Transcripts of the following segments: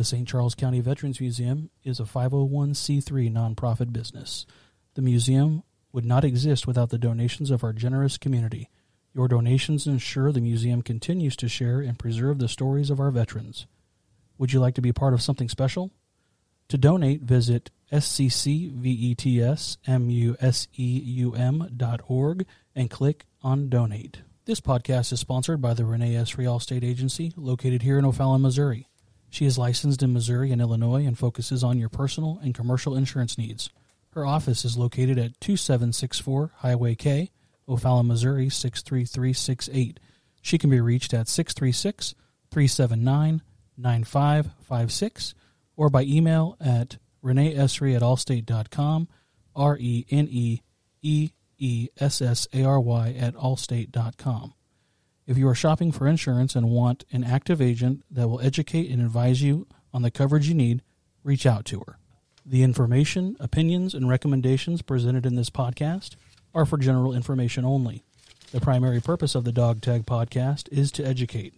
The St. Charles County Veterans Museum is a 501c3 nonprofit business. The museum would not exist without the donations of our generous community. Your donations ensure the museum continues to share and preserve the stories of our veterans. Would you like to be part of something special? To donate, visit sccvetsmuseum.org and click on Donate. This podcast is sponsored by the Renee Essary Allstate Agency, located here in O'Fallon, Missouri. She is licensed in Missouri and Illinois and focuses on your personal and commercial insurance needs. Her office is located at 2764 Highway K, O'Fallon, Missouri 63368. She can be reached at 636 379 9556 or by email at reneeessary at allstate.com, R E N E E E S S A R Y at allstate.com. If you are shopping for insurance and want an active agent that will educate and advise you on the coverage you need, reach out to her. The information, opinions, and recommendations presented in this podcast are for general information only. The primary purpose of the Dog Tag podcast is to educate.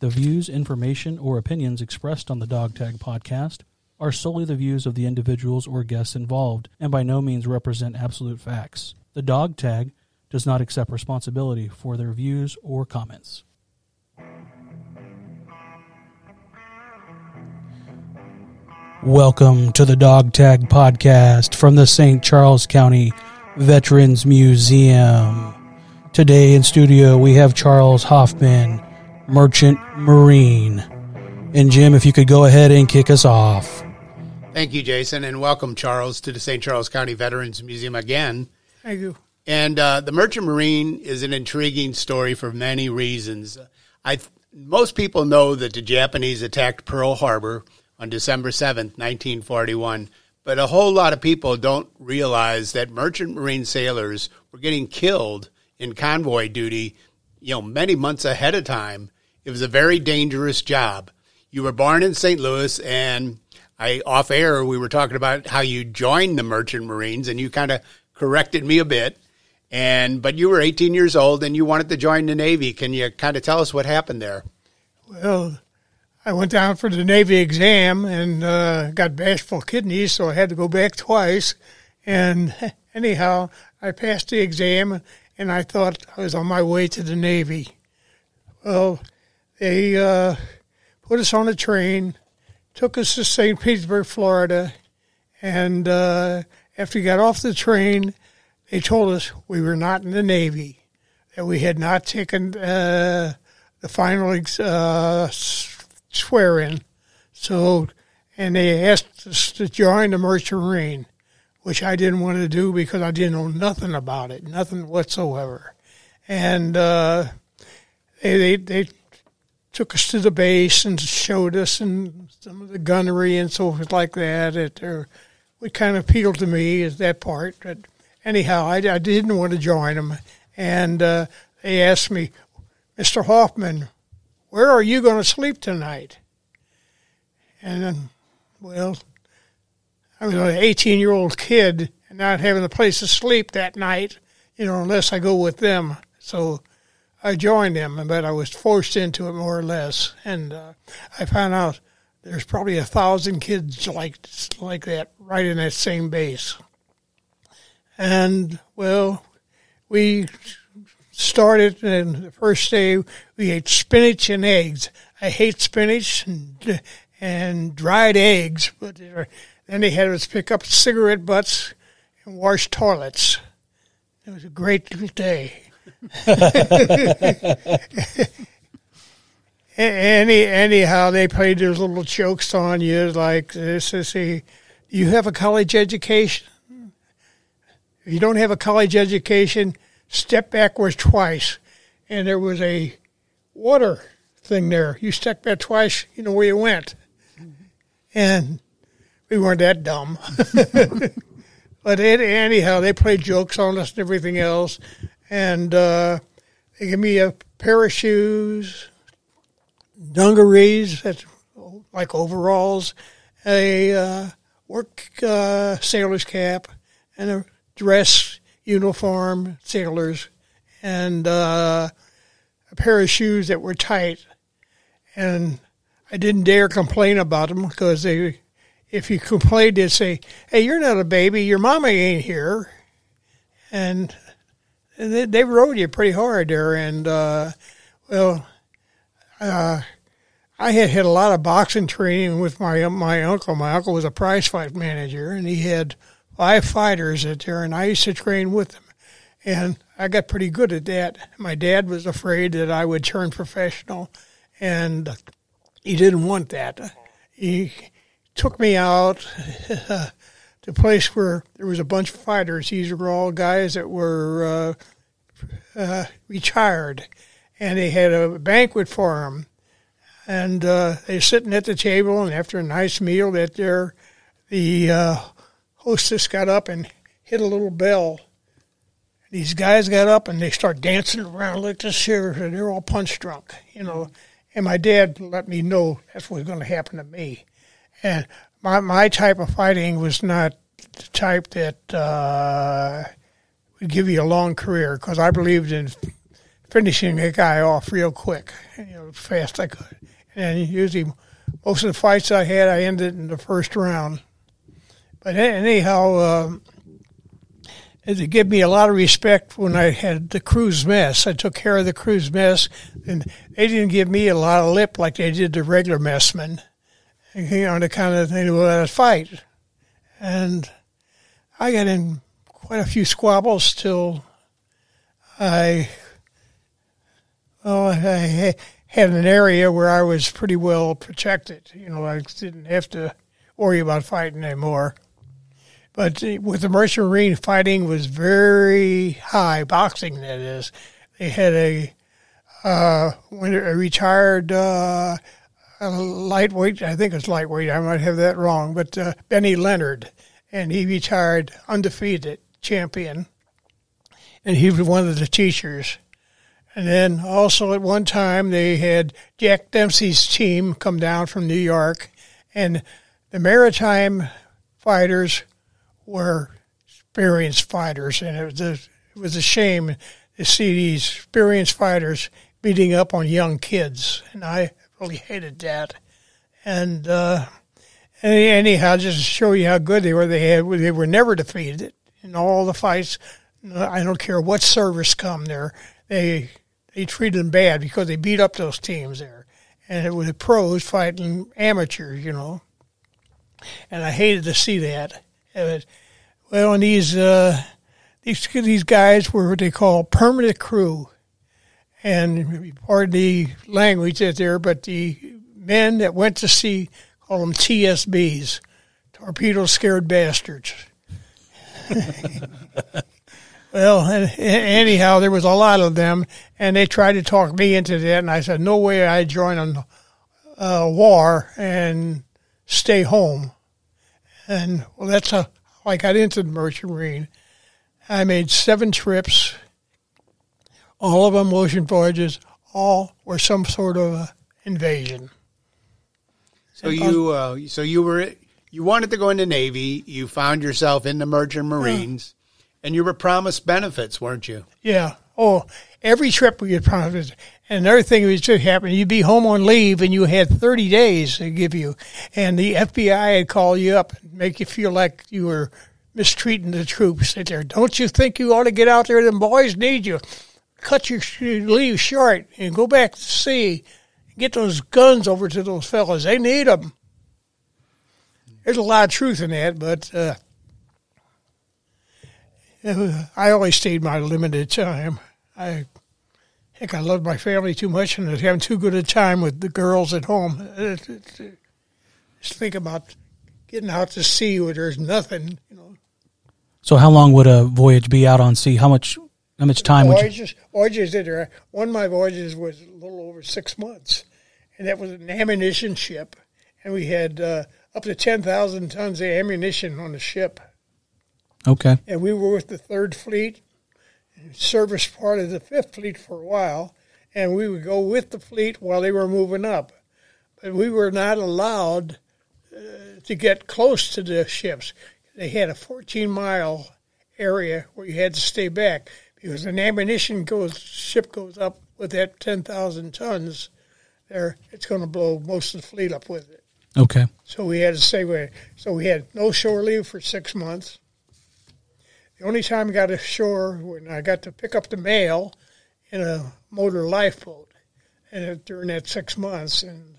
The views, information, or opinions expressed on the Dog Tag podcast are solely the views of the individuals or guests involved and by no means represent absolute facts. The Dog Tag does not accept responsibility for their views or comments. Welcome to the Dog Tag Podcast from the St. Charles County Veterans Museum. Today in studio we have Charles Hoffman, Merchant Marine. And Jim, if you could go ahead and kick us off. Thank you, Jason, and welcome, Charles, to the St. Charles County Veterans Museum again. Thank you. And uh, the Merchant Marine is an intriguing story for many reasons. I most people know that the Japanese attacked Pearl Harbor on December seventh, nineteen forty-one. But a whole lot of people don't realize that merchant marine sailors were getting killed in convoy duty, you know, many months ahead of time. It was a very dangerous job. You were born in St. Louis, and I off air we were talking about how you joined the Merchant Marines, and you kind of corrected me a bit. And but you were 18 years old, and you wanted to join the Navy. Can you kind of tell us what happened there? Well, I went down for the Navy exam and uh, got bashful kidneys, so I had to go back twice. And anyhow, I passed the exam, and I thought I was on my way to the Navy. Well, they uh, put us on a train, took us to St. Petersburg, Florida, and uh, after we got off the train, they told us we were not in the Navy, that we had not taken uh, the final uh, swear in. So, and they asked us to join the Merchant Marine, which I didn't want to do because I didn't know nothing about it, nothing whatsoever. And uh, they, they, they took us to the base and showed us and some of the gunnery and so forth like that. It, what kind of appealed to me is that part. Anyhow, I, I didn't want to join them. And uh, they asked me, Mr. Hoffman, where are you going to sleep tonight? And then, well, I was an 18 year old kid and not having a place to sleep that night, you know, unless I go with them. So I joined them, but I was forced into it more or less. And uh, I found out there's probably a thousand kids like like that right in that same base. And well, we started and the first day we ate spinach and eggs. I hate spinach and, and dried eggs, but then they had us pick up cigarette butts and wash toilets. It was a great day. Any anyhow, they played their little jokes on you like this. is a, "You have a college education. If you don't have a college education, step backwards twice." And there was a water thing there. You step back twice, you know where you went. And we weren't that dumb. but it, anyhow, they played jokes on us and everything else. And uh, they gave me a pair of shoes dungarees, that's like overalls, a uh, work uh, sailor's cap, and a dress uniform sailors, and uh, a pair of shoes that were tight. And I didn't dare complain about them because they, if you complained, they'd say, "Hey, you're not a baby. Your mama ain't here," and they, they rode you pretty hard there. And uh, well, uh, I had had a lot of boxing training with my my uncle. My uncle was a prize fight manager, and he had five fighters at there, and I used to train with them. And I got pretty good at that. My dad was afraid that I would turn professional, and he didn't want that. He took me out to a place where there was a bunch of fighters. These were all guys that were uh, uh, retired, and they had a banquet for them. And uh, they're sitting at the table, and after a nice meal, that there, the uh, hostess got up and hit a little bell these guys got up and they start dancing around like this here, and they're all punch drunk, you know. And my dad let me know that's what was going to happen to me. And my my type of fighting was not the type that uh, would give you a long career because I believed in finishing a guy off real quick, you know, fast I could. And usually, most of the fights I had, I ended in the first round. But anyhow. Uh, it gave me a lot of respect when I had the crew's mess. I took care of the crew's mess, and they didn't give me a lot of lip like they did the regular messmen. You know, the kind of thing let us fight. And I got in quite a few squabbles till I, well, I had an area where I was pretty well protected. You know, I didn't have to worry about fighting anymore. But with the Merchant Marine, fighting was very high, boxing that is. They had a, uh, a retired uh, lightweight, I think it's lightweight, I might have that wrong, but uh, Benny Leonard, and he retired undefeated champion, and he was one of the teachers. And then also at one time they had Jack Dempsey's team come down from New York, and the maritime fighters – were experienced fighters, and it was a, it was a shame to see these experienced fighters beating up on young kids, and I really hated that. And uh, anyhow, just to show you how good they were, they had they were never defeated in all the fights. I don't care what service come there, they they treated them bad because they beat up those teams there, and it was pros fighting amateurs, you know. And I hated to see that. Well, and these uh, these these guys were what they call permanent crew, and pardon the language that there, but the men that went to sea call them TSBs, torpedo scared bastards. well, anyhow, there was a lot of them, and they tried to talk me into that, and I said, no way I'd join a uh, war and stay home. And well, that's how I got into the Merchant Marine. I made seven trips, all of them ocean voyages, all were some sort of invasion. So you, uh, so you were, you wanted to go into the Navy. You found yourself in the Merchant Marines, and you were promised benefits, weren't you? Yeah. Oh, every trip we get promised. And another thing was to happen, you'd be home on leave and you had 30 days to give you. And the FBI would call you up and make you feel like you were mistreating the troops. Sit there, don't you think you ought to get out there? The boys need you. Cut your leave short and go back to sea. Get those guns over to those fellas. They need them. There's a lot of truth in that, but uh, I always stayed my limited time. I heck, I love my family too much and I was having too good a time with the girls at home. Just think about getting out to sea where there's nothing, you know. So, how long would a voyage be out on sea? How much? How much time voyages, would you? Voyages. One of my voyages was a little over six months, and that was an ammunition ship, and we had uh, up to ten thousand tons of ammunition on the ship. Okay. And we were with the Third Fleet, service part of the Fifth Fleet for a while, and we would go with the fleet while they were moving up. But we were not allowed uh, to get close to the ships. They had a 14 mile area where you had to stay back because an ammunition goes ship goes up with that 10,000 tons. there, it's going to blow most of the fleet up with it. Okay. So we had to stay away. So we had no shore leave for six months. The only time I got ashore when I got to pick up the mail in a motor lifeboat, and it, during that six months, and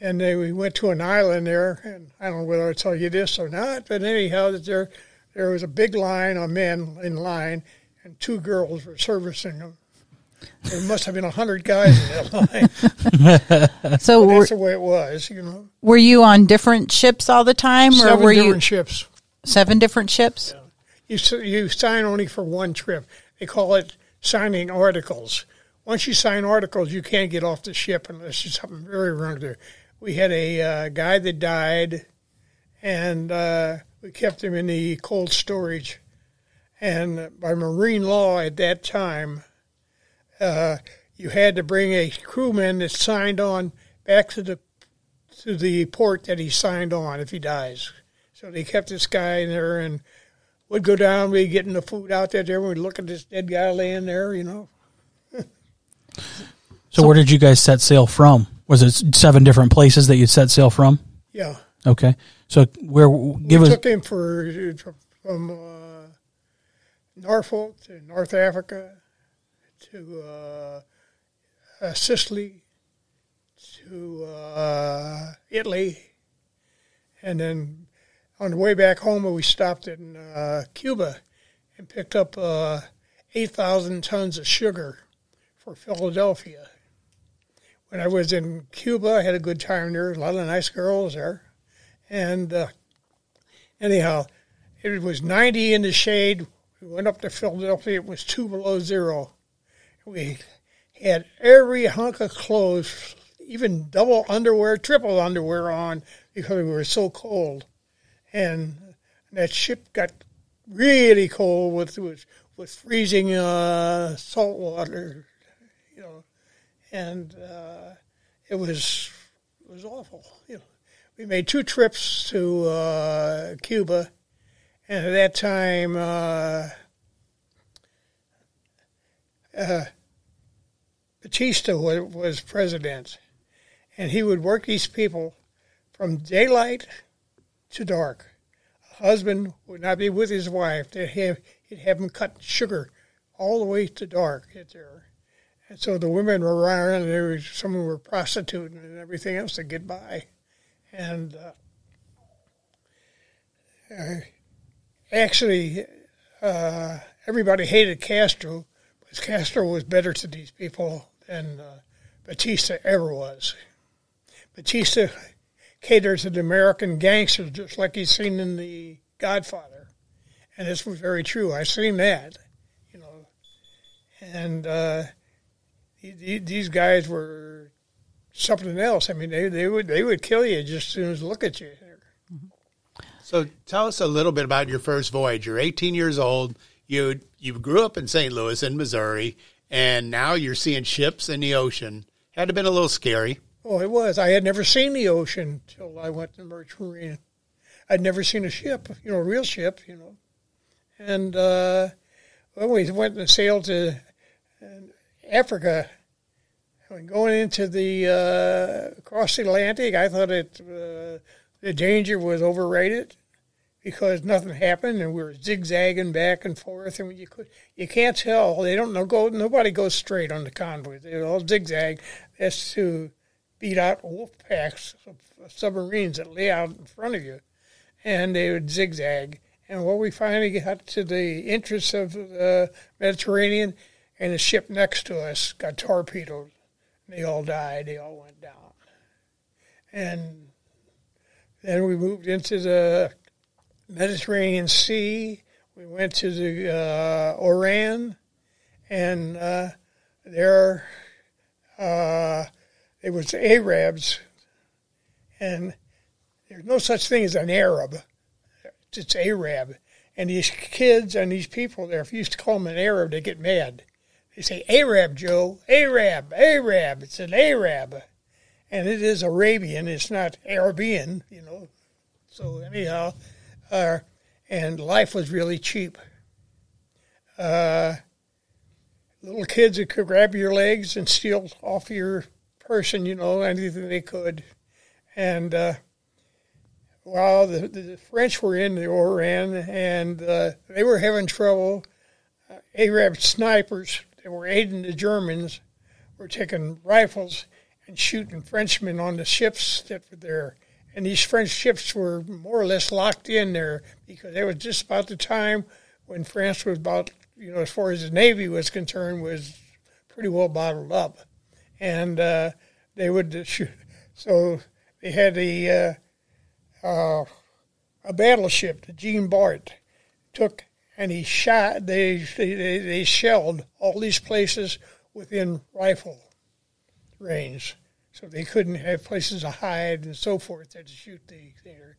and then we went to an island there, and I don't know whether I tell you this or not, but anyhow, that there there was a big line of men in line, and two girls were servicing them. There must have been a hundred guys in that line. So were, That's the way it was, you know. were you on different ships all the time, or Seven were different you ships. seven different ships? You you sign only for one trip. They call it signing articles. Once you sign articles, you can't get off the ship unless there's something very wrong there. We had a uh, guy that died, and uh, we kept him in the cold storage. And by marine law at that time, uh, you had to bring a crewman that signed on back to the to the port that he signed on if he dies. So they kept this guy in there and would go down, we'd getting the food out there, there we'd look at this dead guy laying there, you know. So, where did you guys set sail from? Was it seven different places that you set sail from? Yeah. Okay. So where give we us took him for from uh, Norfolk to North Africa to uh, uh, Sicily to uh, Italy, and then on the way back home we stopped in uh, Cuba and picked up uh, eight thousand tons of sugar for Philadelphia. When I was in Cuba, I had a good time there. A lot of nice girls there, and uh, anyhow, it was 90 in the shade. We went up to Philadelphia. It was two below zero. We had every hunk of clothes, even double underwear, triple underwear on because we were so cold. And that ship got really cold with with, with freezing uh, salt water, you know, and uh, it was it was awful. You know, we made two trips to uh, Cuba, and at that time, uh, uh, Batista was, was president, and he would work these people from daylight to dark. A husband would not be with his wife; they'd have he'd have him cut sugar all the way to dark at there. And so the women were around, and there was some of were prostituting and everything else to get by. And uh, uh, actually, uh, everybody hated Castro, but Castro was better to these people than uh, Batista ever was. Batista catered to the American gangsters just like he's seen in The Godfather. And this was very true. I've seen that, you know. And uh, th- th- these guys were something else. I mean, they, they would they would kill you just as soon as look at you. So tell us a little bit about your first voyage. You're 18 years old. You you grew up in St. Louis in Missouri, and now you're seeing ships in the ocean. Had to been a little scary. Oh, it was. I had never seen the ocean till I went to Merchant Marine. I'd never seen a ship, you know, a real ship, you know. And uh, when we went and sailed to uh, Africa, when going into the uh, across the Atlantic, I thought it uh, the danger was overrated because nothing happened and we were zigzagging back and forth and you could you can't tell they don't know go nobody goes straight on the convoy they all zigzag that's to beat out wolf packs of submarines that lay out in front of you and they would zigzag. And when we finally got to the entrance of the Mediterranean and the ship next to us got torpedoed. They all died. They all went down. And then we moved into the Mediterranean Sea. We went to the uh, Oran, and uh, there uh, it was Arabs, and there's no such thing as an Arab. It's Arab, and these kids and these people there, if you used to call them an Arab, they get mad. They say Arab, Joe, Arab, Arab. It's an Arab, and it is Arabian. It's not Arabian, you know. So anyhow, uh, and life was really cheap. Uh, little kids that could grab your legs and steal off your person, you know, anything they could. And uh, while the, the French were in the Oran and uh, they were having trouble, uh, Arab snipers that were aiding the Germans were taking rifles and shooting Frenchmen on the ships that were there. And these French ships were more or less locked in there because it was just about the time when France was about, you know, as far as the Navy was concerned, was pretty well bottled up. And uh, they would shoot. So they had a, uh, uh, a battleship, the Jean Bart, took and he shot, they, they, they shelled all these places within rifle range. So they couldn't have places to hide and so forth to shoot the there.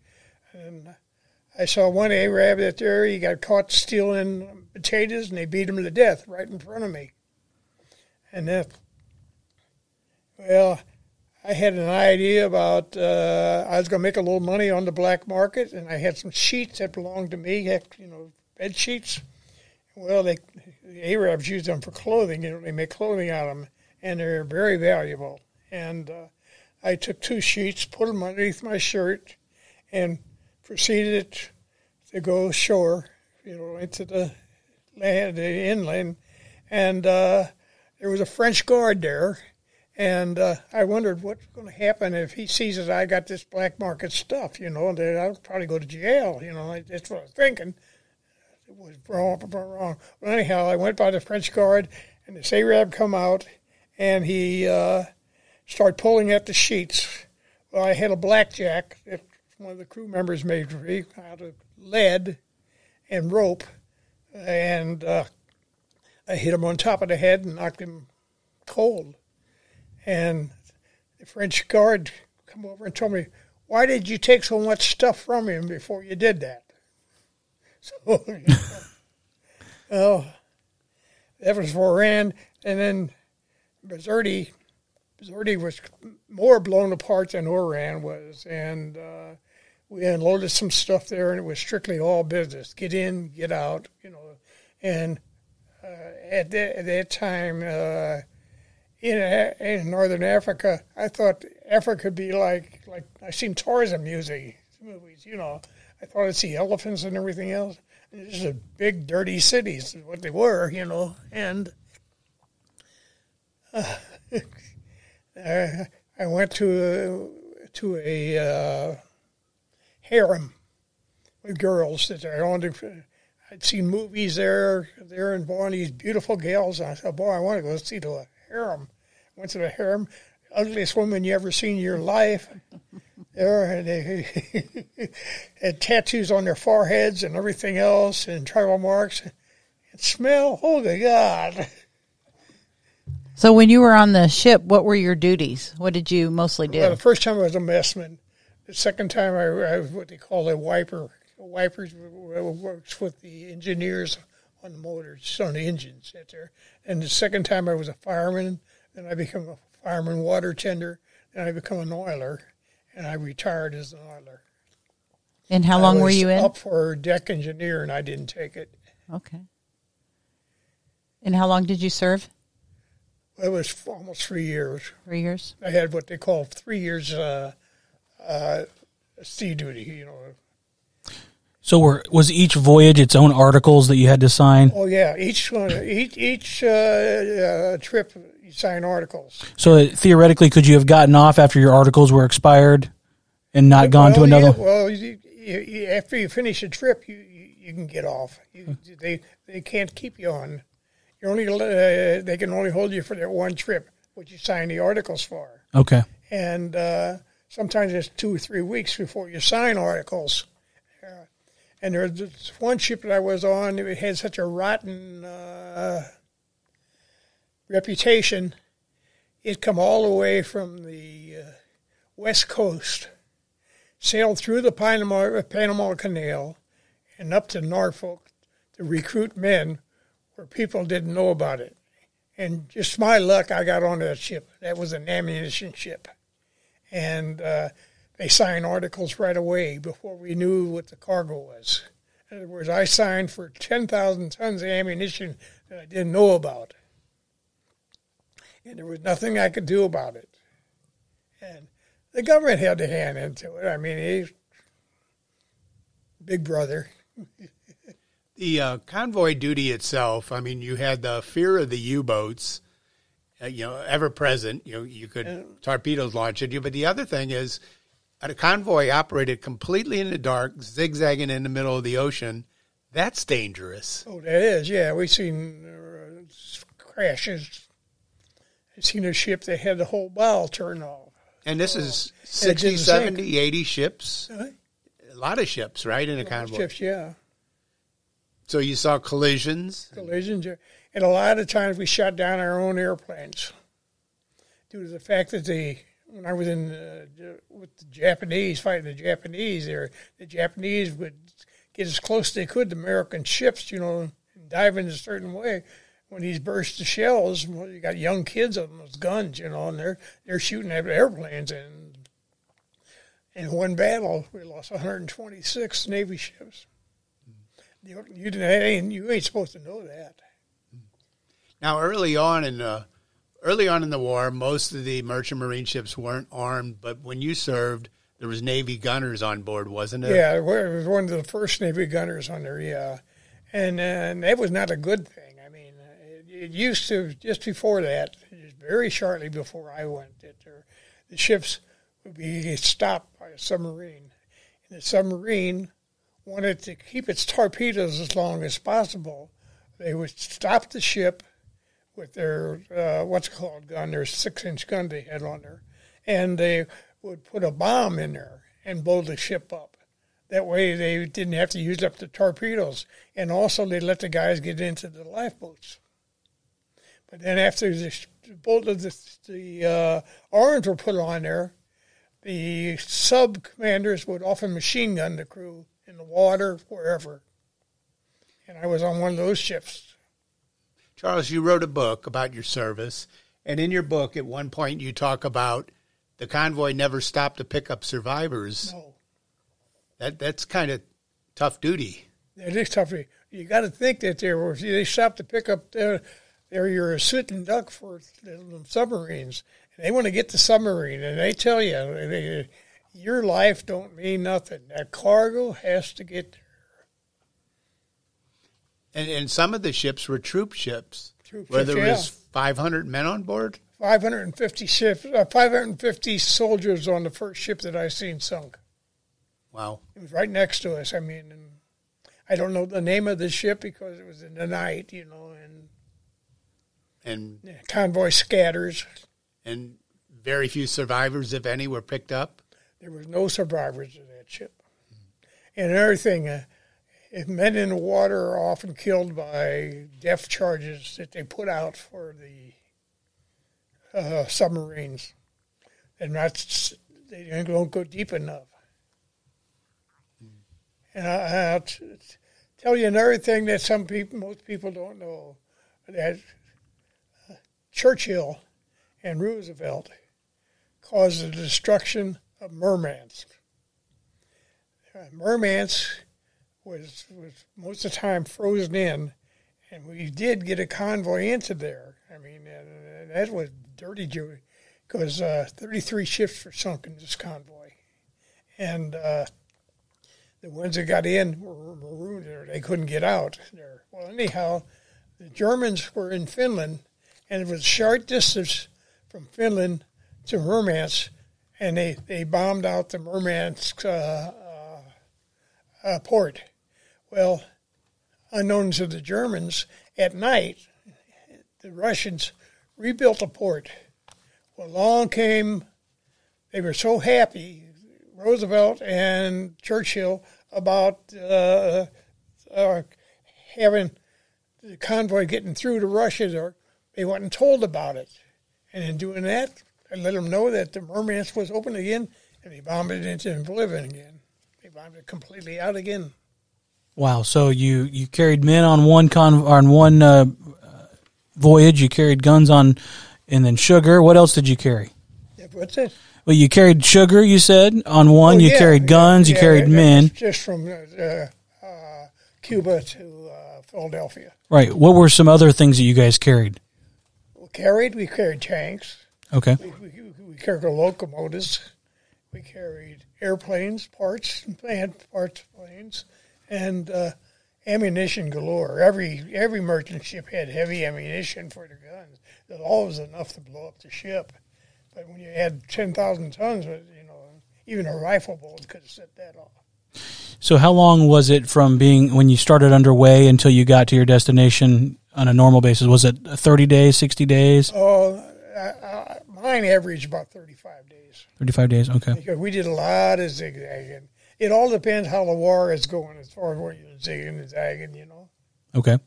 And I saw one Arab that there, he got caught stealing potatoes and they beat him to death right in front of me. And then, well, I had an idea about uh, I was going to make a little money on the black market, and I had some sheets that belonged to me, you know, bed sheets. Well, they the Arabs use them for clothing. You know, they make clothing out of them, and they're very valuable. And uh, I took two sheets, put them underneath my shirt, and proceeded to go ashore, you know, into the land, the inland. And uh, there was a French guard there, and uh, I wondered what's going to happen if he sees that I got this black market stuff, you know, and I'll probably go to jail, you know. That's what I was thinking. It was wrong, wrong. But anyhow, I went by the French guard, and the Arab come out, and he uh, started pulling at the sheets. Well, I had a blackjack that one of the crew members made for me out of lead and rope, and uh, I hit him on top of the head and knocked him cold. And the French guard come over and told me, "Why did you take so much stuff from him before you did that?" So, well, that was for Rand, and then Bizerte, Bizerte was more blown apart than Oran was, and uh, we unloaded some stuff there, and it was strictly all business: get in, get out, you know. And uh, at, that, at that time, uh, in in Northern Africa, I thought Africa could be like like I seen tourism music movies, you know. I thought I'd see elephants and everything else. This is a big, dirty cities, is what they were, you know. And uh, I went to to a uh, harem with girls that I wanted. I'd seen movies there, there and born these beautiful gals. And I said, boy, I want to go see a harem. Went to the harem, ugliest woman you ever seen in your life. there, and they had tattoos on their foreheads and everything else, and tribal marks. And smell, oh my God. So when you were on the ship, what were your duties? What did you mostly do? Well, the first time I was a messman. The second time I, I was what they call a wiper. Wipers uh, works with the engineers on the motors, on the engines. There. And the second time I was a fireman. Then I became a fireman water tender. Then I became an oiler, and I retired as an oiler. And how long were you in? Up for deck engineer, and I didn't take it. Okay. And how long did you serve? It was almost three years. Three years. I had what they call three years uh, uh, sea duty. You know. So were, was each voyage its own articles that you had to sign? Oh yeah, each one, each each uh, uh, trip you sign articles. So theoretically, could you have gotten off after your articles were expired and not gone to another? yeah, well, you, you, you, after you finish a trip, you, you, you can get off. You, they they can't keep you on. You're only uh, they can only hold you for that one trip, which you sign the articles for. Okay. and uh, sometimes it's two or three weeks before you sign articles. And there was one ship that I was on, it had such a rotten uh, reputation. It come all the way from the uh, west coast, sailed through the Panama, Panama Canal, and up to Norfolk to recruit men where people didn't know about it. And just my luck, I got on that ship. That was an ammunition ship. And uh, they signed articles right away before we knew what the cargo was. In other words, I signed for 10,000 tons of ammunition that I didn't know about. And there was nothing I could do about it. and the government had a hand into it. I mean, he's big brother. The uh, convoy duty itself, I mean, you had the fear of the U boats, uh, you know, ever present. You know, you could torpedoes launch at you. But the other thing is, a convoy operated completely in the dark, zigzagging in the middle of the ocean. That's dangerous. Oh, that is, yeah. We've seen uh, crashes. I've seen a ship that had the whole bow turned off. And this is it 60, didn't 70, 80 ships. Uh, A lot of ships, right, in a convoy. Ships, yeah. So you saw collisions. collisions. And a lot of times we shot down our own airplanes due to the fact that the when I was in uh, with the Japanese fighting the Japanese, there the Japanese would get as close as they could to American ships, you know, and dive in a certain way. When these burst of shells, well, you got young kids on those guns, you know, and they're they're shooting at airplanes. And in one battle, we lost 126 Navy ships. You, you didn't. You ain't supposed to know that. Now, early on in the early on in the war, most of the merchant marine ships weren't armed. But when you served, there was Navy gunners on board, wasn't it? Yeah, it was one of the first Navy gunners on there. Yeah, and and that was not a good thing. I mean, it, it used to just before that, just very shortly before I went, that there, the ships would be stopped by a submarine, and the submarine wanted to keep its torpedoes as long as possible. They would stop the ship with their uh, what's called gun, their six inch gun they had on there, and they would put a bomb in there and blow the ship up. That way they didn't have to use up the torpedoes, and also they let the guys get into the lifeboats. But then after the both of the, the uh, arms were put on there, the sub commanders would often machine gun the crew in the water, wherever. And I was on one of those ships. Charles, you wrote a book about your service, and in your book, at one point, you talk about the convoy never stopped to pick up survivors. No, That that's kind of tough duty. it is tough. You got to think that they were they stopped to pick up their they're your sitting duck for the submarines, and they want to get the submarine, and they tell you they, your life don't mean nothing. That cargo has to get there. And and some of the ships were troop ships, Troop where ships, there yeah. was 500 men on board. 550 ships, uh, 550 soldiers on the first ship that I seen sunk. Wow. It was right next to us. I mean, and I don't know the name of the ship because it was in the night, you know, and And yeah, convoy scatters. and very few survivors, if any, were picked up. There was no survivors of that ship. And another thing, uh, men in the water are often killed by depth charges that they put out for the uh, submarines, and that's they don't go deep enough. And I, I'll t- tell you another thing that some people, most people don't know, that uh, Churchill and Roosevelt caused the destruction of Murmansk. Uh, Murmansk was, was most of the time frozen in, and we did get a convoy into there. I mean, and that was dirty Jew, because uh, 33 ships were sunk in this convoy, and uh, the ones that got in were marooned or they couldn't get out there. Well, anyhow, the Germans were in Finland, and it was short distance from Finland to Murmansk, and they, they bombed out the Murmansk uh, uh, uh, port. Well, unknown to the Germans, at night, the Russians rebuilt the port. Well, along came, they were so happy, Roosevelt and Churchill, about uh, uh, having the convoy getting through to Russia. There, they wasn't told about it. And in doing that, I let them know that the Murmansk was open again, and they bombed it into oblivion again. They bombed it completely out again. Wow. So you, you carried men on one con on one uh, voyage. You carried guns on, and then sugar. What else did you carry? Yeah, What's it? Well, you carried sugar. You said on one. Oh, you yeah, carried guns. yeah, you carried that men. Just from uh, uh, Cuba to uh, Philadelphia. Right. What were some other things that you guys carried? We carried, we carried tanks. Okay. We, we, we we carried locomotives, we carried airplanes, parts, and parts planes, and uh, ammunition galore. Every every merchant ship had heavy ammunition for their guns. It always enough to blow up the ship. But when you had ten thousand tons, you know, even a rifle bullet could have set that off. So, how long was it from being when you started underway until you got to your destination on a normal basis? Was it 30 days, 60 days? Oh, I, I, mine averaged about 35 days 35 days, okay. because we did a lot of zigzagging. It all depends how the war is going as far as what you're zigging and zagging, you know. Okay.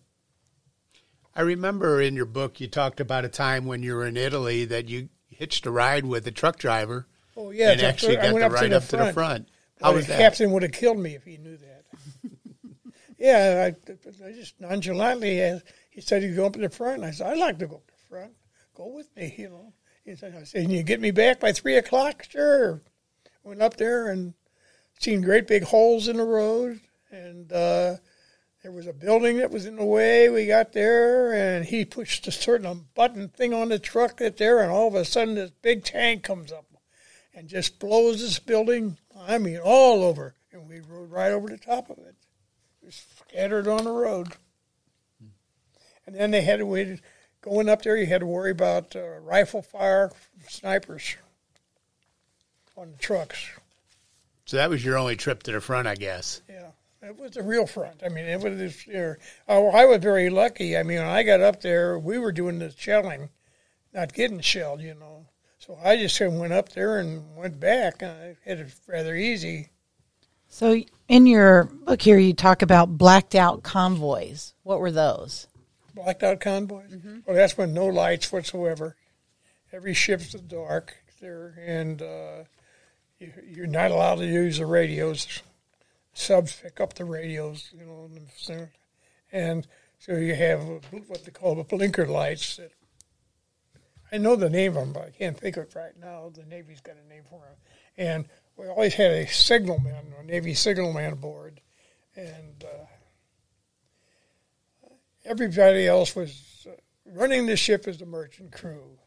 I remember in your book you talked about a time when you were in Italy that you hitched a ride with a truck driver Oh yeah, and so actually I got went the up to ride the up to the front. front. How Well, was the that? captain would have killed me if he knew that. yeah, I, I just nonchalantly, he said he'd go up to the front. I said, I'd like to go up to the front. Go with me, you know. He said, I said, Can you get me back by 3 o'clock? Sure. Went up there and seen great big holes in the road. And uh, there was a building that was in the way. We got there, and he pushed a certain button thing on the truck that there, and all of a sudden this big tank comes up and just blows this building, I mean, all over. And we rode right over the top of it. Just scattered on the road. And then they had to wait. Going up there, you had to worry about uh, rifle fire snipers on the trucks. So that was your only trip to the front, I guess. Yeah, it was a real front. I mean, it was. This, you know, oh, I was very lucky. I mean, when I got up there, we were doing the shelling, not getting shelled, you know. So I just kind of went up there and went back. And I had it rather easy. So in your book here, you talk about blacked out convoys. What were those? Blacked out convoys. Well, that's when no lights whatsoever. Every ship's dark there, and uh, you, you're not allowed to use the radios. Subs pick up the radios, you know, and so- you have what they call the blinker lights. That I know the name of them, but I can't think of it right now. The Navy's got a name for them, and we always had a signalman, a Navy signalman aboard, and uh, everybody else was uh, running the ship as the merchant crew,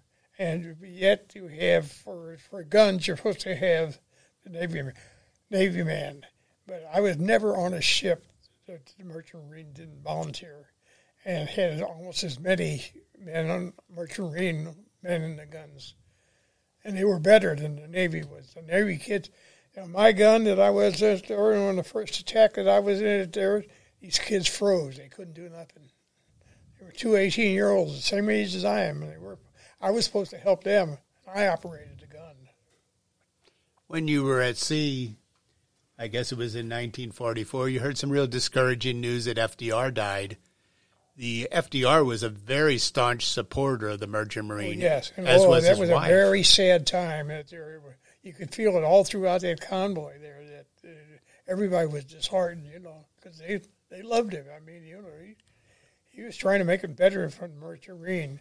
and yet you have for for guns you're supposed to have the navy navy man, but I was never on a ship that the merchant marine didn't volunteer, and had almost as many men on merchant marine men in the guns, and they were better than the navy was. The navy kids. You know, my gun that I was there on the first attack that I was in it there, these kids froze. They couldn't do nothing. They were two 18 year olds, the same age as I am, and they were. I was supposed to help them. I operated the gun. When you were at sea, I guess it was in 1944, you heard some real discouraging news that FDR died. The FDR was a very staunch supporter of the merchant marine. Yes, and as oh, was that his was wife. a very sad time. You could feel it all throughout that convoy there. That uh, everybody was disheartened, you know, because they they loved him. I mean, you know, he he was trying to make it better for the merchant marine.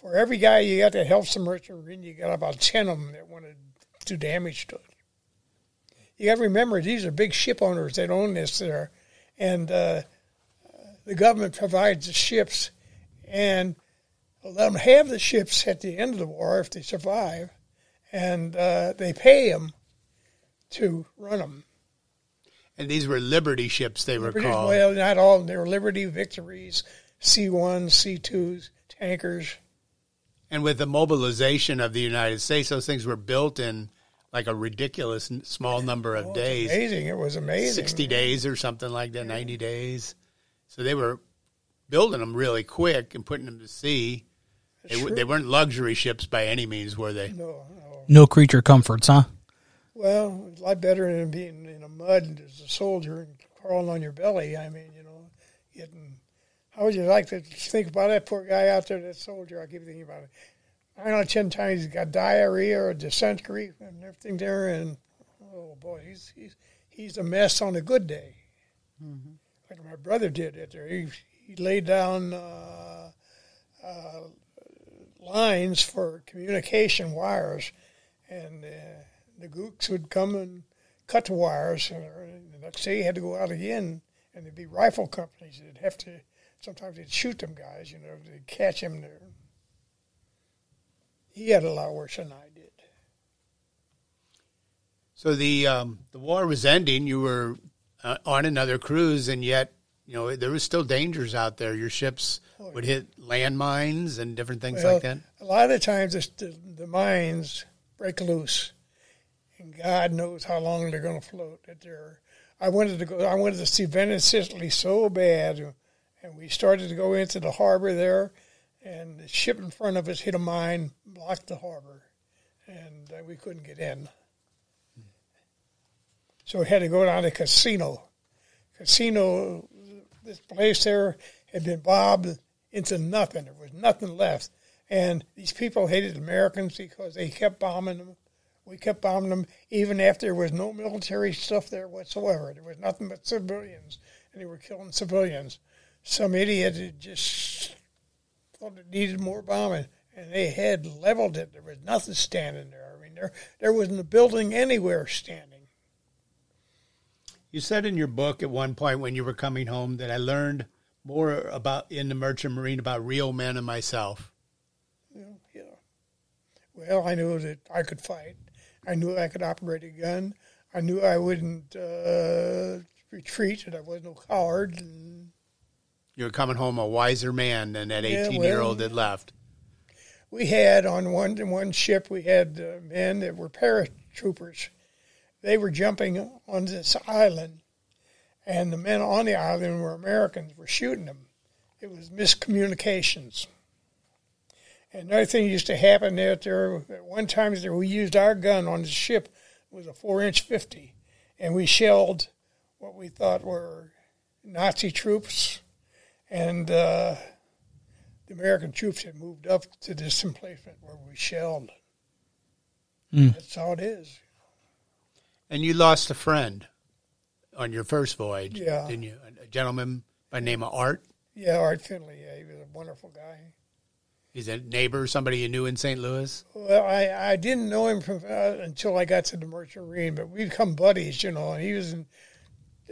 For every guy you got that helps the merchant marine, you got about ten of them that wanted to do damage to it. You got to remember these are big ship owners that own this there, and uh, the government provides the ships, and let them have the ships at the end of the war if they survive, and uh, they pay them to run them. And these were Liberty ships, they were called. Well, not all. They were Liberty Victories, C1s, C2s, tankers. And with the mobilization of the United States, those things were built in like a ridiculous small number of Oh, days. Amazing. It was amazing. 60 days or something like that, 90 days. So they were building them really quick and putting them to sea. They, Sure. they weren't luxury ships by any means, were they? No, no. No creature comforts, huh? Well, a lot better than being in a mud as a soldier and crawling on your belly. I mean, you know, getting. How would you like to think about that poor guy out there, that soldier? I keep thinking about it. I know ten times he's got diarrhea or dysentery and everything there, and oh boy, he's he's he's a mess on a good day. Like my brother did it there. He he laid down uh, uh, lines for communication wires, and uh, the gooks would come and cut the wires. And the next day, he had to go out again, and there'd be rifle companies that'd have to. Sometimes they'd shoot them guys, you know, to catch him there. He had a lot worse than I did. So the um, the war was ending. You were uh, on another cruise, and yet you know there was still dangers out there. Your ships would hit landmines and different things Well, like that. A lot of times the, the mines break loose, and God knows how long they're going to float. That they're, I wanted to go. I wanted to see Venice, Sicily so bad, and we started to go into the harbor there, and the ship in front of us hit a mine, blocked the harbor, and uh, we couldn't get in. So we had to go down to Casino. Casino, this place there had been bombed into nothing. There was nothing left. And these people hated Americans because they kept bombing them. We kept bombing them even after there was no military stuff there whatsoever. There was nothing but civilians, and they were killing civilians. Some idiot had just thought it needed more bombing, and they had leveled it. There was nothing standing there. I mean, there there wasn't a building anywhere standing. You said in your book at one point when you were coming home that I learned more about in the merchant marine about real men and myself. Know, yeah. Well, I knew that I could fight. I knew I could operate a gun. I knew I wouldn't uh, retreat, and I was no coward. And You were coming home a wiser man than that Yeah, eighteen year old well- that left. we had on one one ship we had uh, men that were paratroopers. They were jumping on this island, and the men on the island were Americans. Were shooting them. It was miscommunications. And another thing used to happen there. There at one time there we used our gun on the ship it was a four inch fifty, and we shelled what we thought were Nazi troops, and. Uh, the American troops had moved up to this emplacement where we shelled. Mm. That's how it is. And you lost a friend on your first voyage, Yeah. didn't you? A gentleman by the name of Art. Yeah, Art Finley, yeah, he was a wonderful guy. He's a neighbor, somebody you knew in St. Louis. Well, I, I didn't know him from, uh, until I got to the Merchant Marine, but we become buddies, you know, and he was in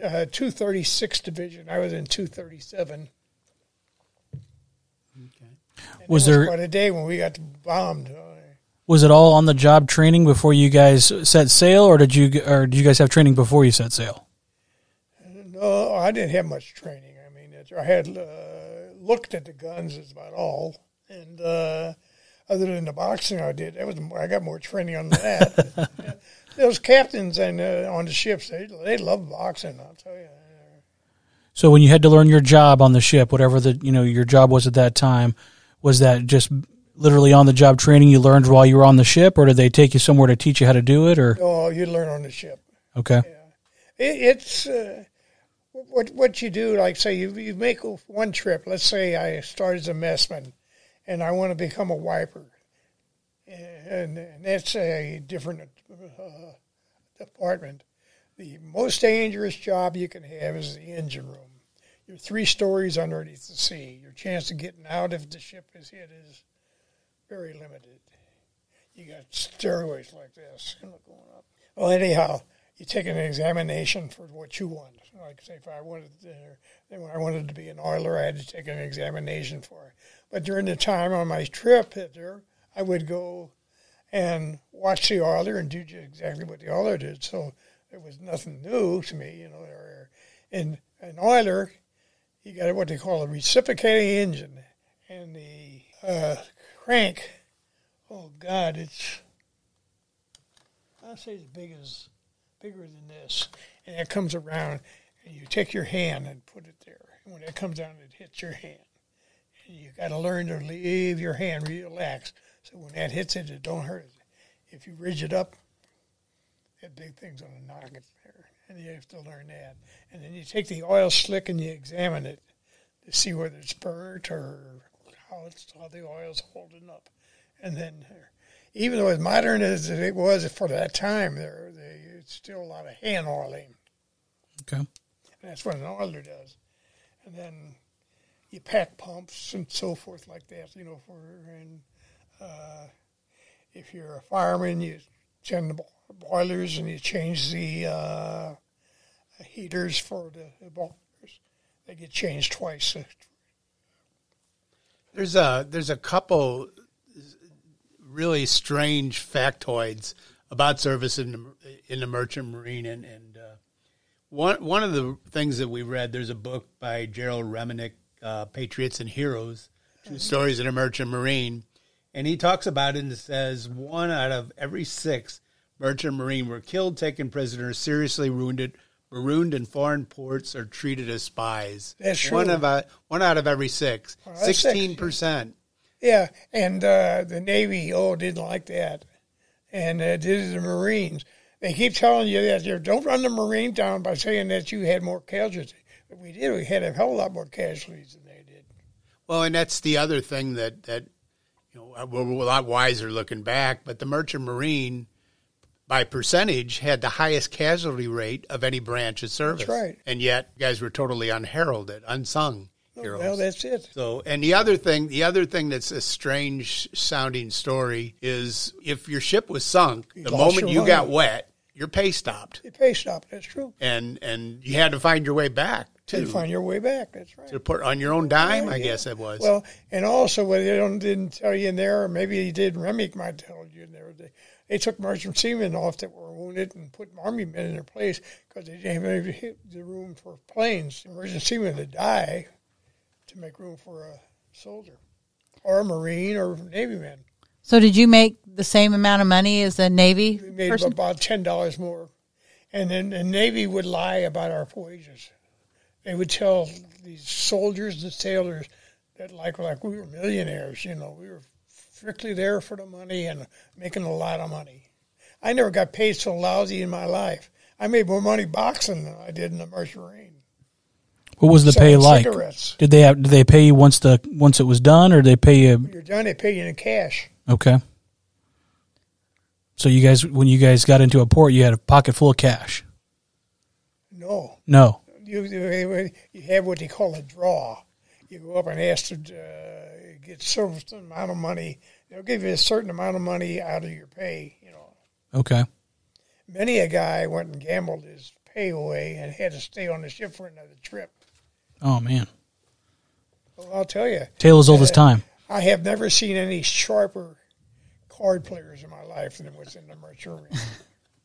uh, 236 Division. I was in 237. And Was there- quite a day when we got bombed? Was it all on the job training before you guys set sail, or did you or did you guys have training before you set sail? No, I didn't have much training. I mean, I had uh, looked at the guns is about all, and uh, other than the boxing I did, that was I got more training on that. Those captains and uh, on the ships, they they love boxing. I'll tell you. So when you had to learn your job on the ship, whatever the you know your job was at that time, was that just literally on the job training you learned while you were on the ship, or did they take you somewhere to teach you how to do it? Or Oh, you learn on the ship. okay, It, it's uh, what what you do. Like say you you make one trip. Let's say I start as a messman, and I want to become a wiper, and, and that's a different uh, department. The most dangerous job you can have is the engine room. You're three stories underneath the sea. Your chance of getting out if the ship is hit is very limited. You got stairways like this, going up. Well, anyhow, you take an examination for what you want. Like say, if I wanted, to, I wanted to be an oiler, I had to take an examination for it. But during the time on my trip there, I would go and watch the oiler and do exactly what the oiler did. So there was nothing new to me, you know. In an oiler, you got what they call a reciprocating engine, and the uh, crank. Oh God, it's I'll say as big as bigger than this, and it comes around, and you take your hand and put it there, and when it comes down, it hits your hand, and you got to learn to leave your hand relaxed, so when that hits it, it don't hurt. It. If you ridge it up, that big thing's gonna knock it and you have to learn that. And then you take the oil slick and you examine it to see whether it's burnt or how it's how the oil's holding up, and then. Even though as modern as it was for that time, there they, it's still a lot of hand oiling. okay, And that's what an oiler does. And then you pack pumps and so forth like that, you know, for and uh, if you're a fireman, you send the boilers and you change the uh, heaters for the, boilers. They get changed twice. There's a there's a couple really strange factoids about service in the, in the merchant marine and, and uh, one one of the things that we read there's a book by Gerald Reminick, uh, Patriots and Heroes, 2 stories in a merchant marine, and he talks about it and says one out of every six merchant marine were killed, taken prisoners, seriously wounded, marooned in foreign ports, or treated as spies. That's true. One of uh, one out of every six. Sixteen percent. Yeah, and uh, the Navy, oh, didn't like that, and uh, did the Marines. They keep telling you that you don't run the Marine down by saying that you had more casualties. But we did. We had a hell of a lot more casualties than they did. Well, and that's the other thing that that you know we're a lot wiser looking back. But the merchant marine, by percentage, had the highest casualty rate of any branch of service. That's right. And yet, you guys were totally unheralded, unsung oh, heroes. Well, that's it. So, and the other thing, the other thing that's a strange sounding story is if your ship was sunk, the moment you money. got wet, your pay stopped, Your pay stopped. That's true. and and you had to find your way back To find your way back. That's right. to put on your own dime, I Yeah. guess it was. Well, and also what they don't, didn't tell you in there, or maybe he did. Remick might tell you in there. They, they took merchant seamen off that were wounded and put army men in their place because they didn't have any- the room for planes. Merchant seamen to die to make room for a soldier or a marine or navy man. So did you make the same amount of money as a Navy We made person? about ten dollars more, and then the navy would lie about our wages. They would tell these soldiers and sailors that like like we were millionaires. You know, we were strictly there for the money and making a lot of money. I never got paid so lousy in my life. I made more money boxing than I did in the Merchant Marine. What was the pay like? cigarettes. Did they have, did they pay you once the once it was done, or did they pay you? You're done. They pay you in cash. Okay. So you guys, when you guys got into a port, you had a pocket full of cash. No, No. you you have what they call a draw. You go up and ask to uh, get certain amount of money. They'll give you a certain amount of money out of your pay. You know, Okay. many a guy went and gambled his pay away and had to stay on the ship for another trip. Oh man, Well, I'll tell you, tale as old as time. I have never seen any sharper card players in my life than was in the Merchant Marine.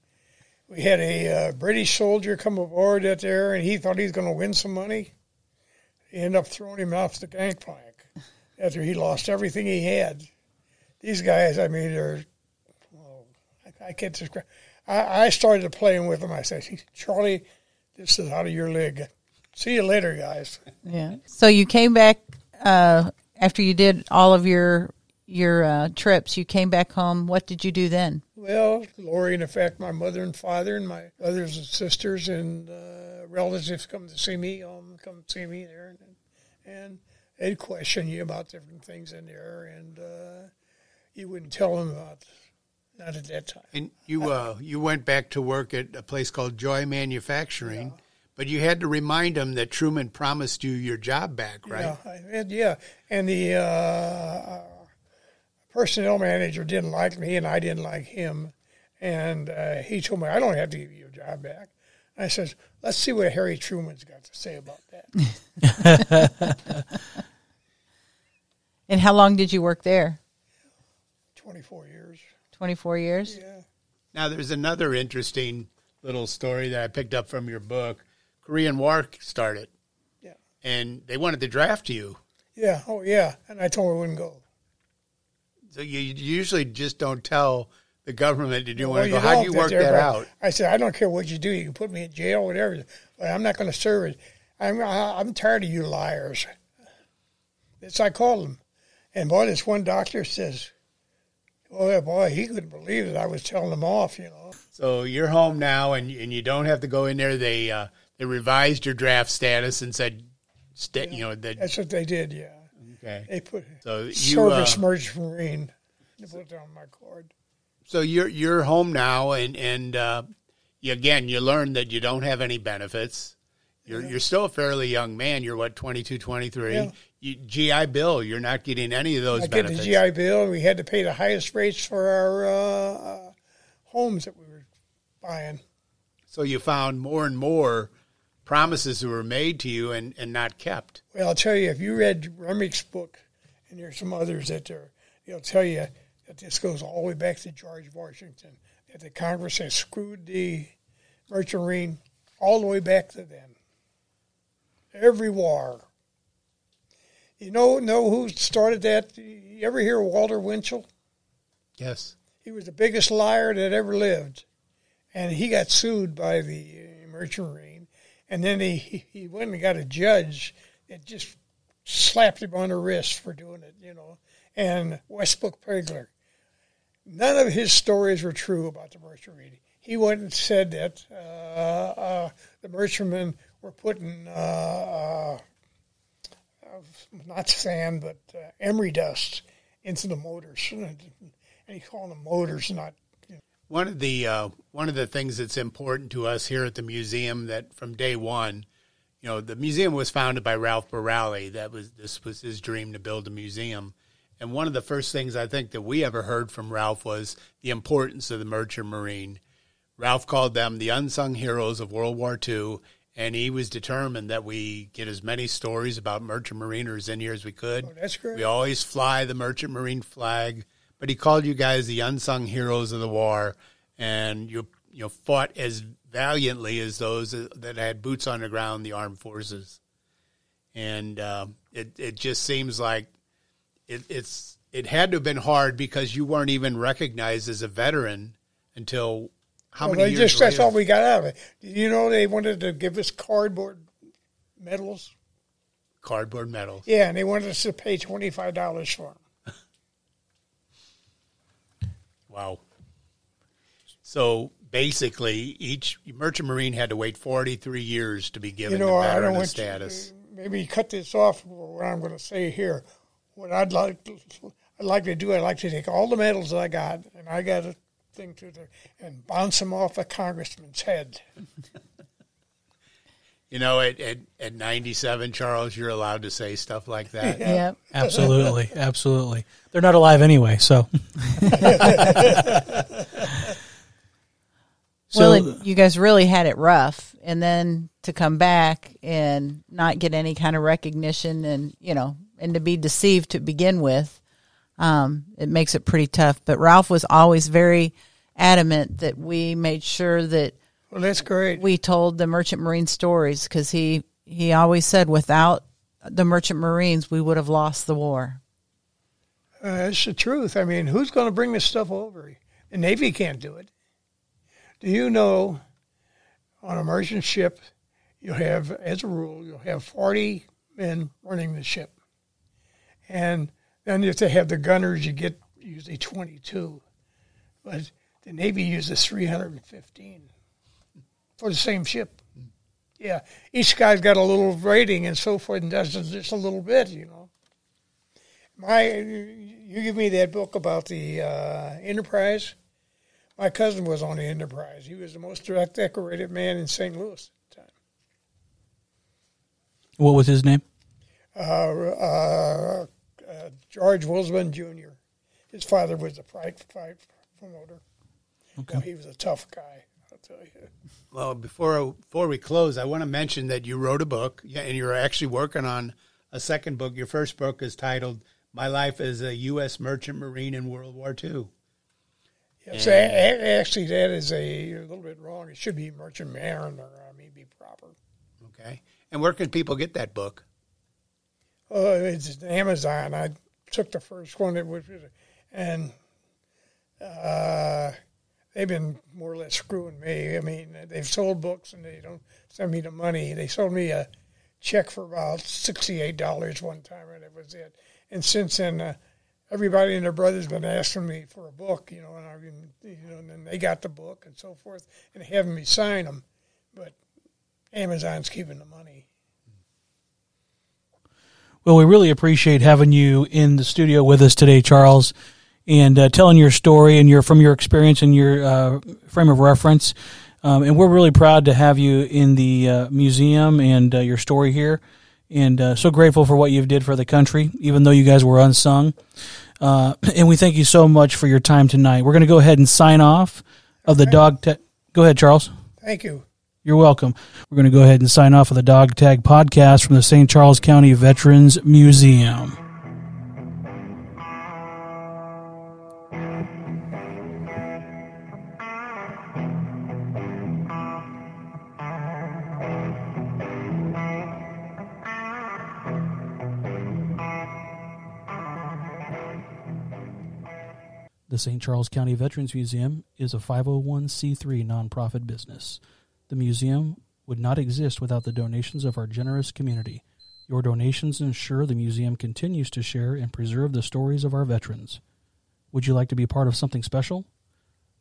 we had a uh, British soldier come aboard out there, and he thought he was going to win some money. Ended up throwing him off the gangplank after he lost everything he had. These guys, I mean, they're, well, I, I can't describe. I, I started playing with them. I said, Charlie, this is out of your league. See you later, guys. Yeah. So you came back uh, after you did all of your your uh, trips. You came back home. What did you do then? Well, Lori, in effect, my mother and father and my brothers and sisters and uh, relatives come to see me, um, come see me there, and, and they'd question you about different things in there, and uh, you wouldn't tell them about, not at that time. And you uh, you went back to work at a place called Joy Manufacturing, but you had to remind them that Truman promised you your job back, right? Yeah, and, yeah, and the uh, uh, personnel manager didn't like me, and I didn't like him, and uh, he told me I don't have to give you your job back. I says, let's see what Harry Truman's got to say about that. And how long did you work there? Twenty four years. Twenty four years. Yeah. Now, there's another interesting little story that I picked up from your book. Korean War started, Yeah. and they wanted to draft you. Yeah. Oh, yeah. And I told her I wouldn't go. So you you usually just don't tell the government did you want Well, to go. How do you work that out? I said, I don't care what you do. You can put me in jail, whatever, but I'm not going to serve it. I'm, I'm tired of you liars. That's I called them. And boy, this one doctor says, boy, boy, he couldn't believe that I was telling them off, you know. So you're home now, and and you don't have to go in there. They uh, they revised your draft status and said, sta- you know that. That's what they did, yeah. Okay. They put So you service uh, merchant marine. They put it on my card. So you're you're home now, and and uh, you, again you learn that you don't have any benefits. You're you're still a fairly young man. You're what 22, 23. Yeah. You, GI Bill. You're not getting any of those I get benefits. the GI Bill. We had to pay the highest rates for our uh, uh, homes that we were buying. So you found more and more promises that were made to you and, and not kept. Well, I'll tell you, if you read Remick's book, and there's some others that are, they'll tell you that this goes all the way back to George Washington. that the Congress has screwed the Merchant Marine all the way back to then. Every war. You know, know who started that? You ever hear of Walter Winchell? Yes. He was the biggest liar that ever lived, and he got sued by the uh, Merchant Marine, and then he he went and got a judge that just slapped him on the wrist for doing it, you know. And Westbrook Pegler, none of his stories were true about the Merchant Marine. He went and said that uh, uh, the merchantmen were putting uh, uh not sand but uh, emery dust into the motors, and he called them motors, not one of the uh, one of the things that's important to us here at the museum that from day one, you know, the museum was founded by Ralph Barrale. That was this was his dream to build a museum. And one of the first things I think that we ever heard from Ralph was the importance of the merchant marine. Ralph called them the unsung heroes of World War II, and he was determined that we get as many stories about merchant mariners in here as we could. Oh, that's great. We always fly the merchant marine flag but he called you guys the unsung heroes of the war, and you you know fought as valiantly as those that had boots on the ground, the armed forces, and uh, it it just seems like it, it's it had to have been hard because you weren't even recognized as a veteran until how well, many years just later? that's all we got out of it. You know, they wanted to give us cardboard medals. Cardboard medals. Yeah, and they wanted us to pay twenty five dollars for them. Wow. So basically, each merchant marine had to wait 43 years to be given you know, the veteran I don't status. To, maybe cut this off. What I'm going to say here, what I'd like, I'd like to do, I'd like to take all the medals I got, and I got a thing to there, and bounce them off a congressman's head. You know, at, at, at 97, Charles, you're allowed to say stuff like that. Yeah. Yep. absolutely. Absolutely. They're not alive anyway, so. so well, you guys really had it rough. And then to come back and not get any kind of recognition and, you know, and to be deceived to begin with, um, it makes it pretty tough. But Ralph was always very adamant that we made sure that well, that's great. We told the Merchant Marine stories because he he always said without the Merchant Marines we would have lost the war. Uh, that's the truth. I mean, who's going to bring this stuff over? The Navy can't do it. Do you know on a merchant ship, you have, as a rule, you'll have 40 men running the ship. And then if they have the gunners, you get usually 22. But the Navy uses 315 for the same ship. Yeah, each guy's got a little rating and so forth, and does just a little bit, you know. My, you give me that book about the uh, Enterprise. My cousin was on the Enterprise. He was the most direct decorated man in St. Louis at the time. What was his name? Uh, uh, uh George Wilsman Jr. His father was a fight, fight promoter. Okay. Well, he was a tough guy, I'll tell you. Well, before before we close, I want to mention that you wrote a book, and you're actually working on a second book. Your first book is titled "My Life as a U.S. Merchant Marine in World War II." Yes, and, actually, that is a, a, little bit wrong. It should be Merchant Mariner. I mean, be proper. Okay. And where can people get that book? Uh, it's Amazon. I took the first one, it was, and uh, they've been more or less screwing me. I mean, they've sold books and they don't send me the money. They sold me a check for about sixty-eight dollars one time, and that was it. And since then, uh, everybody and their brother's been asking me for a book, you know, and been, you know, and then they got the book and so forth, and having me sign them. But Amazon's keeping the money. Well, we really appreciate having you in the studio with us today, Charles and uh, telling your story and your from your experience and your uh, frame of reference. Um, and we're really proud to have you in the uh, museum and uh, your story here. And uh, so grateful for what you've did for the country, even though you guys were unsung. Uh, and we thank you so much for your time tonight. We're going to go ahead and sign off of the dog. Ta- go ahead, Charles. Thank you. You're welcome. We're going to go ahead and sign off with the Dog Tag podcast from the St. Charles County Veterans Museum. The St. Charles County Veterans Museum is a 501c3 nonprofit business. The museum would not exist without the donations of our generous community. Your donations ensure the museum continues to share and preserve the stories of our veterans. Would you like to be part of something special?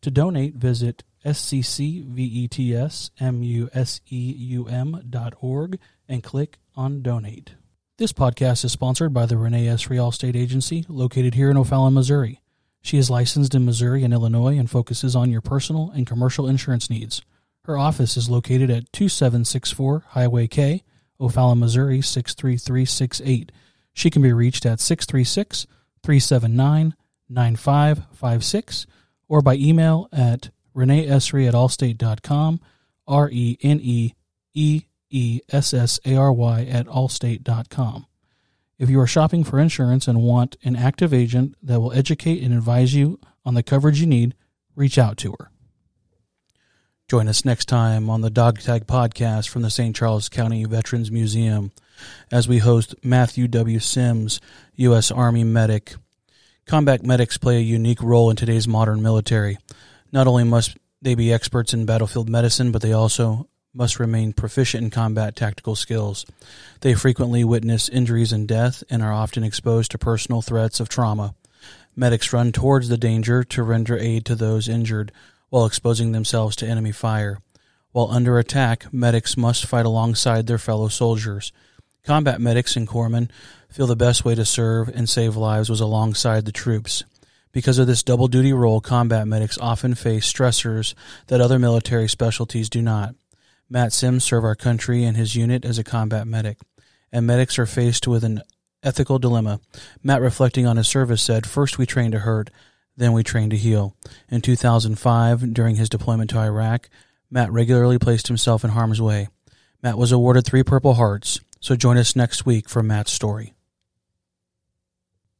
To donate, visit sccvetsmuseum.org and click on Donate. This podcast is sponsored by the Renee Essary Allstate Agency, located here in O'Fallon, Missouri. She is licensed in Missouri and Illinois and focuses on your personal and commercial insurance needs. Her office is located at 2764 Highway K, O'Fallon, Missouri 63368. She can be reached at 636 379 9556 or by email at reneeessary at allstate.com, R E N E E E S S A R Y at allstate.com. If you are shopping for insurance and want an active agent that will educate and advise you on the coverage you need, reach out to her. Join us next time on the Dog Tag Podcast from the St. Charles County Veterans Museum as we host Matthew W. Sims, U.S. Army medic. Combat medics play a unique role in today's modern military. Not only must they be experts in battlefield medicine, but they also must remain proficient in combat tactical skills. They frequently witness injuries and death and are often exposed to personal threats of trauma. Medics run towards the danger to render aid to those injured while exposing themselves to enemy fire. While under attack, medics must fight alongside their fellow soldiers. Combat medics and corpsmen feel the best way to serve and save lives was alongside the troops. Because of this double duty role, combat medics often face stressors that other military specialties do not. Matt Sims served our country and his unit as a combat medic, and medics are faced with an ethical dilemma. Matt, reflecting on his service, said, First we train to hurt, then we train to heal. In 2005, during his deployment to Iraq, Matt regularly placed himself in harm's way. Matt was awarded three Purple Hearts, so join us next week for Matt's story.